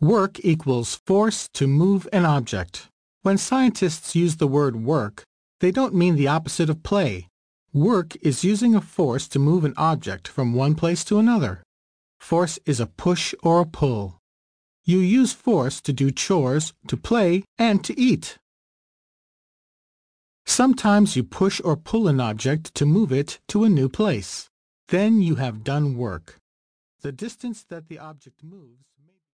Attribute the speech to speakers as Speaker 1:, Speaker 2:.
Speaker 1: Work equals force to move an object. When scientists use the word work, they don't mean the opposite of play. Work is using a force to move an object from one place to another. Force is a push or a pull. You use force to do chores, to play, and to eat. Sometimes you push or pull an object to move it to a new place. Then you have done work. The distance that the object moves